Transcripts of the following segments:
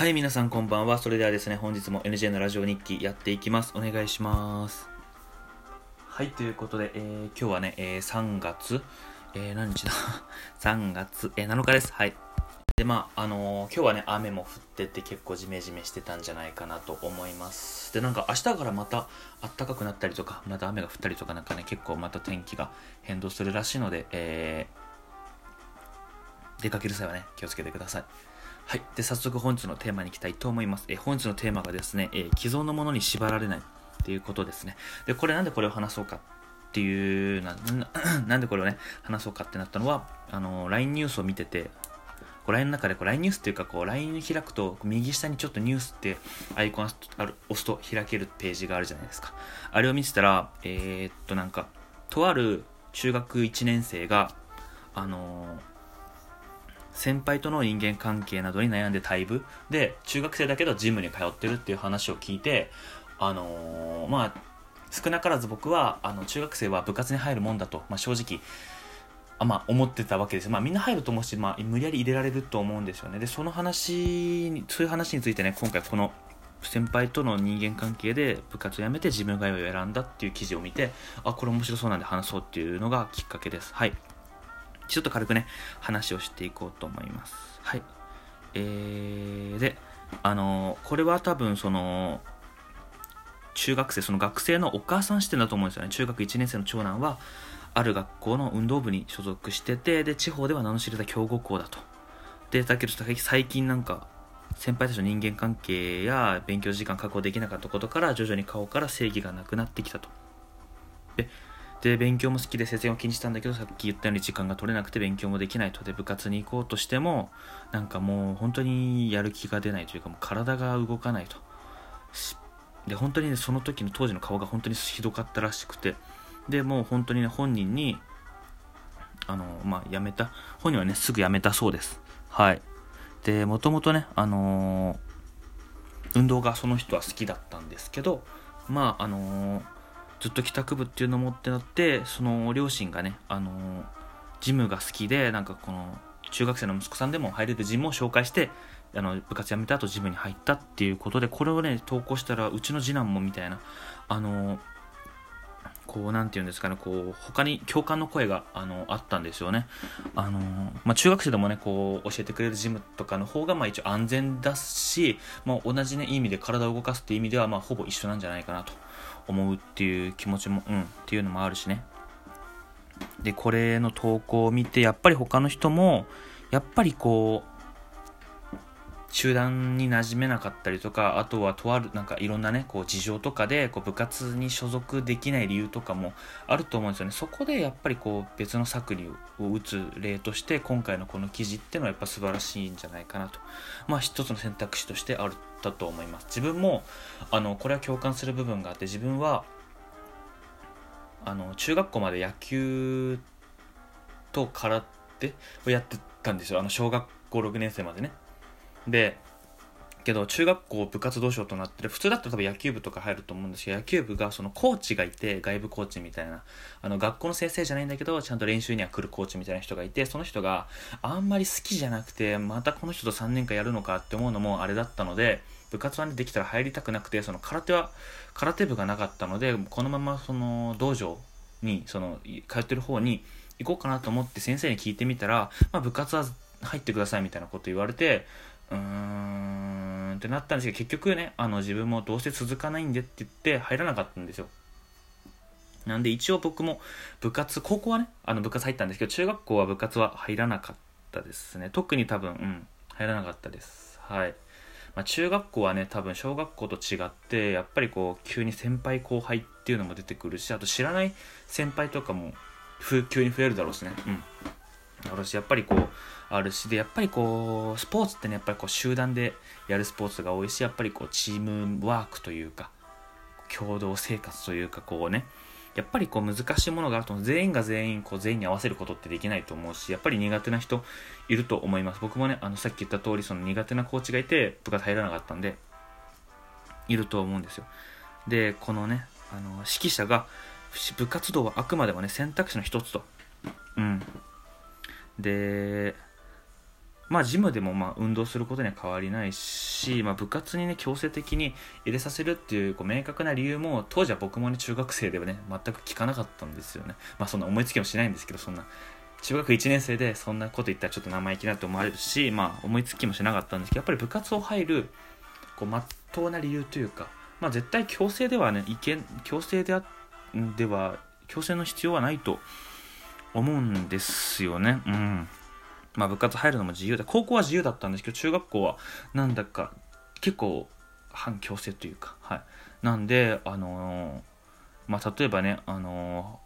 はい、皆さんこんばんは。それではですね、本日も NJ のラジオ日記やっていきます。お願いします。はい、ということで、えー、今日はね、えー、3月、えー、何日だ ?3 月、えー、7日です。はい。で、まあ、あのー、今日はね、雨も降ってて結構ジメジメしてたんじゃないかなと思います。で、なんか明日からまた暖かくなったりとか、また雨が降ったりとかなんかね、結構また天気が変動するらしいので、えー、出かける際はね、気をつけてください。はい。で、早速本日のテーマに行きたいと思います。え本日のテーマがですね、えー、既存のものに縛られないっていうことですね。で、これなんでこれを話そうかっていう、な、なんでこれをね、話そうかってなったのは、あの、LINE ニュースを見てて、こう LINE の中でこう LINE ニュースっていうか、こう LINE 開くと、右下にちょっとニュースってアイコンある押すと開けるページがあるじゃないですか。あれを見てたら、えー、っとなんか、とある中学1年生が、あのー先輩との人間関係などに悩んで退部で中学生だけどジムに通ってるっていう話を聞いてあのー、まあ少なからず僕はあの中学生は部活に入るもんだと、まあ、正直あまあ、思ってたわけです。まあ、みんな入ると思うし、まあ、無理やり入れられると思うんですよね。で、その話に、そういう話についてね、今回この先輩との人間関係で部活を辞めて自分がを選んだっていう記事を見て、あ、これ面白そうなんで話そうっていうのがきっかけです。はい。ちょっと軽くね、話をしていこうと思います。はい。えー、で、あのー、これは多分その、中学生、その学生のお母さん視点だと思うんですよね。中学1年生の長男は、ある学校の運動部に所属してて、で、地方では名の知れた強豪校だと。で、だけど最近なんか、先輩たちの人間関係や勉強時間確保できなかったことから徐々に顔から正義がなくなってきたと。で、で勉強も好きで節電を気にしたんだけどさっき言ったように時間が取れなくて勉強もできない。とで部活に行こうとしてもなんかもう本当にやる気が出ないというかもう体が動かないと。で本当にねその時の当時の顔が本当にひどかったらしくて。でもう本当にね本人にあのまあ辞めた。本人はねすぐ辞めたそうです。はい。でもともとねあのー、運動がその人は好きだったんですけどまああのーずっと帰宅部っていうのを持ってなってその両親がねあのジムが好きでなんかこの中学生の息子さんでも入れるジムを紹介してあの部活辞めた後ジムに入ったっていうことでこれをね投稿したらうちの次男もみたいなあのこう、なんて言うんですかね、こう、他に共感の声が、あの、あったんですよね。あの、まあ、中学生でもね、こう、教えてくれるジムとかの方が、まあ、一応安全だし、まあ、同じね、意味で体を動かすっていう意味では、まあ、ほぼ一緒なんじゃないかなと思うっていう気持ちも、うん、っていうのもあるしね。で、これの投稿を見て、やっぱり他の人も、やっぱりこう、集団に馴染めなかったりとか、あとはとある、なんかいろんなね、こう事情とかで、こう部活に所属できない理由とかもあると思うんですよね。そこでやっぱりこう別の策にを打つ例として、今回のこの記事っていうのはやっぱ素晴らしいんじゃないかなと。まあ一つの選択肢としてあったと思います。自分も、あの、これは共感する部分があって、自分は、あの、中学校まで野球と空手をやってたんですよ。あの、小学校6年生までね。で、けど中学校部活動賞となって普通だったら多分野球部とか入ると思うんですけど野球部がそのコーチがいて外部コーチみたいなあの学校の先生じゃないんだけどちゃんと練習には来るコーチみたいな人がいてその人があんまり好きじゃなくてまたこの人と3年間やるのかって思うのもあれだったので部活は、ね、できたら入りたくなくてその空手は空手部がなかったのでこのままその道場にその通ってる方に行こうかなと思って先生に聞いてみたら、まあ、部活は入ってくださいみたいなこと言われてうーんってなったんですけど結局ねあの自分もどうせ続かないんでって言って入らなかったんですよ。なんで一応僕も部活高校はねあの部活入ったんですけど中学校は部活は入らなかったですね。特に多分うん入らなかったです。はい。まあ、中学校はね多分小学校と違ってやっぱりこう急に先輩後輩っていうのも出てくるしあと知らない先輩とかも急に増えるだろうしね。うん。だろうしやっぱりこうあるしでやっぱりこうスポーツってねやっぱりこう集団でやるスポーツが多いしやっぱりこうチームワークというか共同生活というかこうねやっぱりこう難しいものがあると全員が全員こう全員に合わせることってできないと思うしやっぱり苦手な人いると思います。僕もねあのさっき言った通りその苦手なコーチがいて部活入らなかったんでいると思うんですよ。でこのねあの指揮者が部活動はあくまでもね選択肢の一つと。うん。でまあジムでもまあ運動することには変わりないし、まあ、部活にね強制的に入れさせるっていうこう明確な理由も当時は僕もね中学生ではね全く聞かなかったんですよね。まあそんな思いつきもしないんですけどそんな。中学1年生でそんなこと言ったらちょっと生意気なって思われるしまあ思いつきもしなかったんですけどやっぱり部活を入るこう真っ当な理由というかまあ絶対強制ではね意見強制では強制の必要はないと思うんですよね。うん。まあ部活入るのも自由だ。高校は自由だったんですけど中学校はなんだか結構反強制というかはい。なんであのー、まあ例えばねあの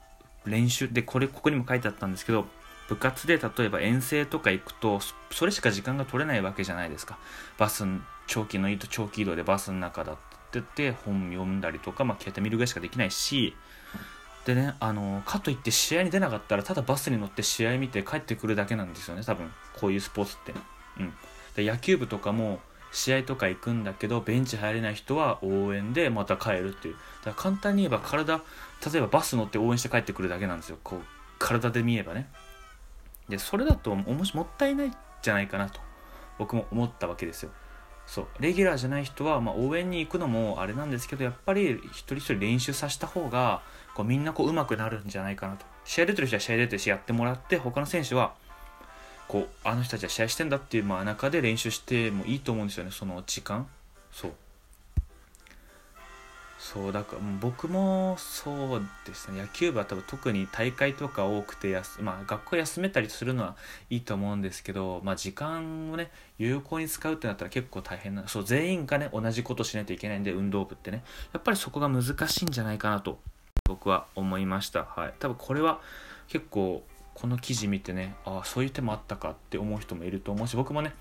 ー、練習でこれここにも書いてあったんですけど部活で例えば遠征とか行くとそれしか時間が取れないわけじゃないですか。バス長期の移動長期移動でバスの中だってって本読んだりとか、まあ、携帯見るぐらいしかできないしでね、あのかといって試合に出なかったらただバスに乗って試合見て帰ってくるだけなんですよね多分。こういうスポーツって、うん、で野球部とかも試合とか行くんだけどベンチ入れない人は応援でまた帰るっていう。だから簡単に言えば体例えばバス乗って応援して帰ってくるだけなんですよ。こう体で見えばね。でそれだともしもったいないじゃないかなと僕も思ったわけですよ。そうレギュラーじゃない人は、まあ、応援に行くのもあれなんですけどやっぱり一人一人練習させた方がこうみんなこう上手くなるんじゃないかなと。試合出てる人は試合出てるしやってもらって他の選手はこうあの人たちは試合してんだっていう、まあ、中で練習してもいいと思うんですよねその時間。そう。そうだから僕もそうですね。野球部は多分特に大会とか多くてやす、まあ、学校休めたりするのはいいと思うんですけど、まあ、時間をね有効に使うってなったら結構大変なそう全員がね同じことしないといけないんで運動部ってね。やっぱりそこが難しいんじゃないかなと僕は思いました。はい。多分これは結構この記事見てねああそういう手もあったかって思う人もいると思うし僕もね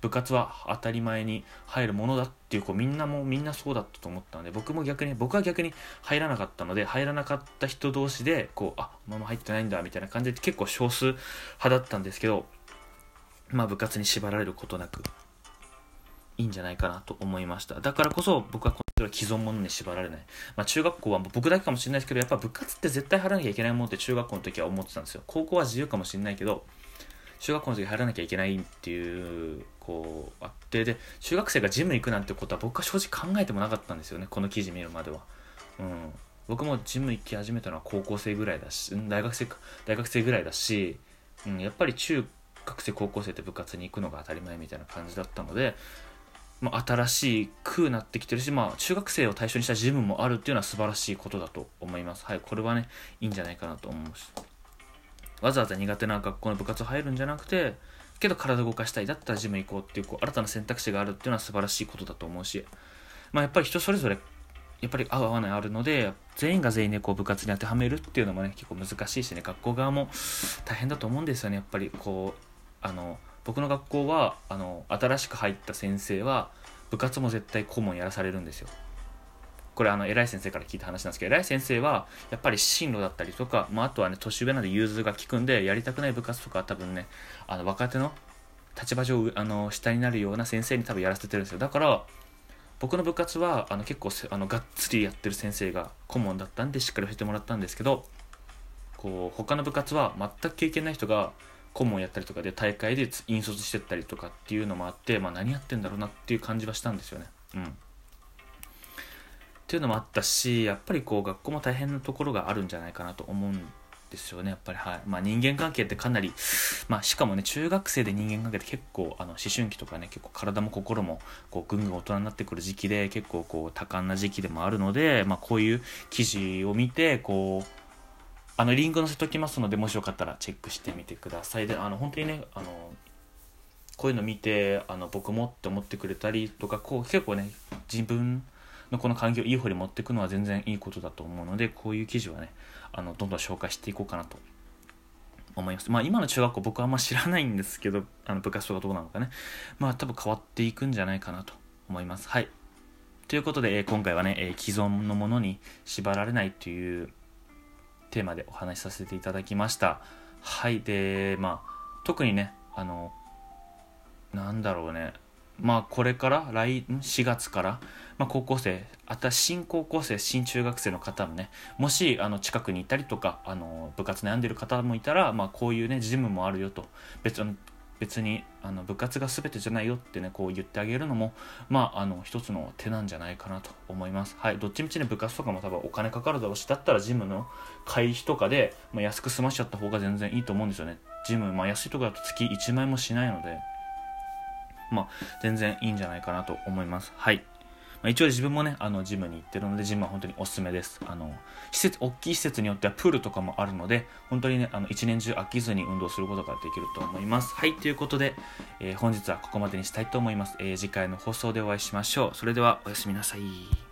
部活は当たり前に入るものだっていうこうみんなもみんなそうだったと思ったので僕も逆に僕は逆に入らなかったので入らなかった人同士でこうあママ入ってないんだみたいな感じで結構少数派だったんですけどまあ部活に縛られることなくいいんじゃないかなと思いました。だからこそ僕はこの既存ものに縛られない、まあ、中学校は僕だけかもしれないですけどやっぱ部活って絶対入らなきゃいけないものって中学校の時は思ってたんですよ。高校は自由かもしれないけど中学校の時入らなきゃいけないっていうこうあってで中学生がジム行くなんてことは僕は正直考えてもなかったんですよねこの記事見るまでは、うん、僕もジム行き始めたのは高校生ぐらいだし大学生か大学生ぐらいだし、うん、やっぱり中学生高校生って部活に行くのが当たり前みたいな感じだったので、まあ、新しくなってきてるし、まあ、中学生を対象にしたジムもあるっていうのは素晴らしいことだと思います。はいこれはねいいんじゃないかなと思うし。わざわざ苦手な学校の部活入るんじゃなくてけど体動かしたいだったらジム行こうっていうこう新たな選択肢があるっていうのは素晴らしいことだと思うし、まあ、やっぱり人それぞれやっぱり合う合わないあるので全員が全員ねこう部活に当てはめるっていうのもね結構難しいしね学校側も大変だと思うんですよねやっぱりこうあの僕の学校はあの新しく入った先生は部活も絶対顧問やらされるんですよ。これあの偉い先生から聞いた話なんですけど偉い先生はやっぱり進路だったりとか、まあ、あとはね年上なんで融通が利くんでやりたくない部活とか多分ねあの若手の立場上あの下になるような先生に多分やらせてるんですよだから僕の部活はあの結構あのがっつりやってる先生が顧問だったんでしっかり教えてもらったんですけどこう他の部活は全く経験ない人が顧問やったりとかで大会で引率してったりとかっていうのもあって、まあ、何やってんだろうなっていう感じはしたんですよね。うんっていうのもあったしやっぱりこう学校も大変なところがあるんじゃないかなと思うんですよね。やっぱりはい、まあ、人間関係ってかなり、まあ、しかもね中学生で人間関係って結構あの思春期とかね結構体も心もこうぐんぐん大人になってくる時期で結構こう多感な時期でもあるので、まあ、こういう記事を見てこうあのリンク載せときますのでもしよかったらチェックしてみてください。であの本当にねあのこういうの見てあの僕もって思ってくれたりとかこう結構ね自分のこの環境をいい方に持っていくのは全然いいことだと思うのでこういう記事はねあのどんどん紹介していこうかなと思います。まあ今の中学校僕はあんま知らないんですけどあの部活とかどうなのかね。まあ多分変わっていくんじゃないかなと思います。はい。ということで、え今回はね、え既存のものに縛られないというテーマでお話しさせていただきました。はい。でまあ特にねあのなんだろうね。まあこれから来4月から、まあ、高校生あた新高校生新中学生の方もねもしあの近くにいたりとかあの部活悩んでる方もいたら、まあ、こういうねジムもあるよと。別に別にあの部活が全てじゃないよってねこう言ってあげるのもまああの一つの手なんじゃないかなと思います。はいどっちみちね部活とかも多分お金かかるだろうしだったらジムの会費とかで、まあ、安く済ましちゃった方が全然いいと思うんですよね。ジム、まあ、安いとこだと月1万円もしないので。まあ全然いいんじゃないかなと思いますはいまあ、一応自分もね、あの、ジムに行ってるので、ジムは本当におすすめです。あの、施設、大きい施設によってはプールとかもあるので、本当にね、あの、一年中飽きずに運動することができると思います。はい、ということで、えー、本日はここまでにしたいと思います。えー、次回の放送でお会いしましょう。それでは、おやすみなさい。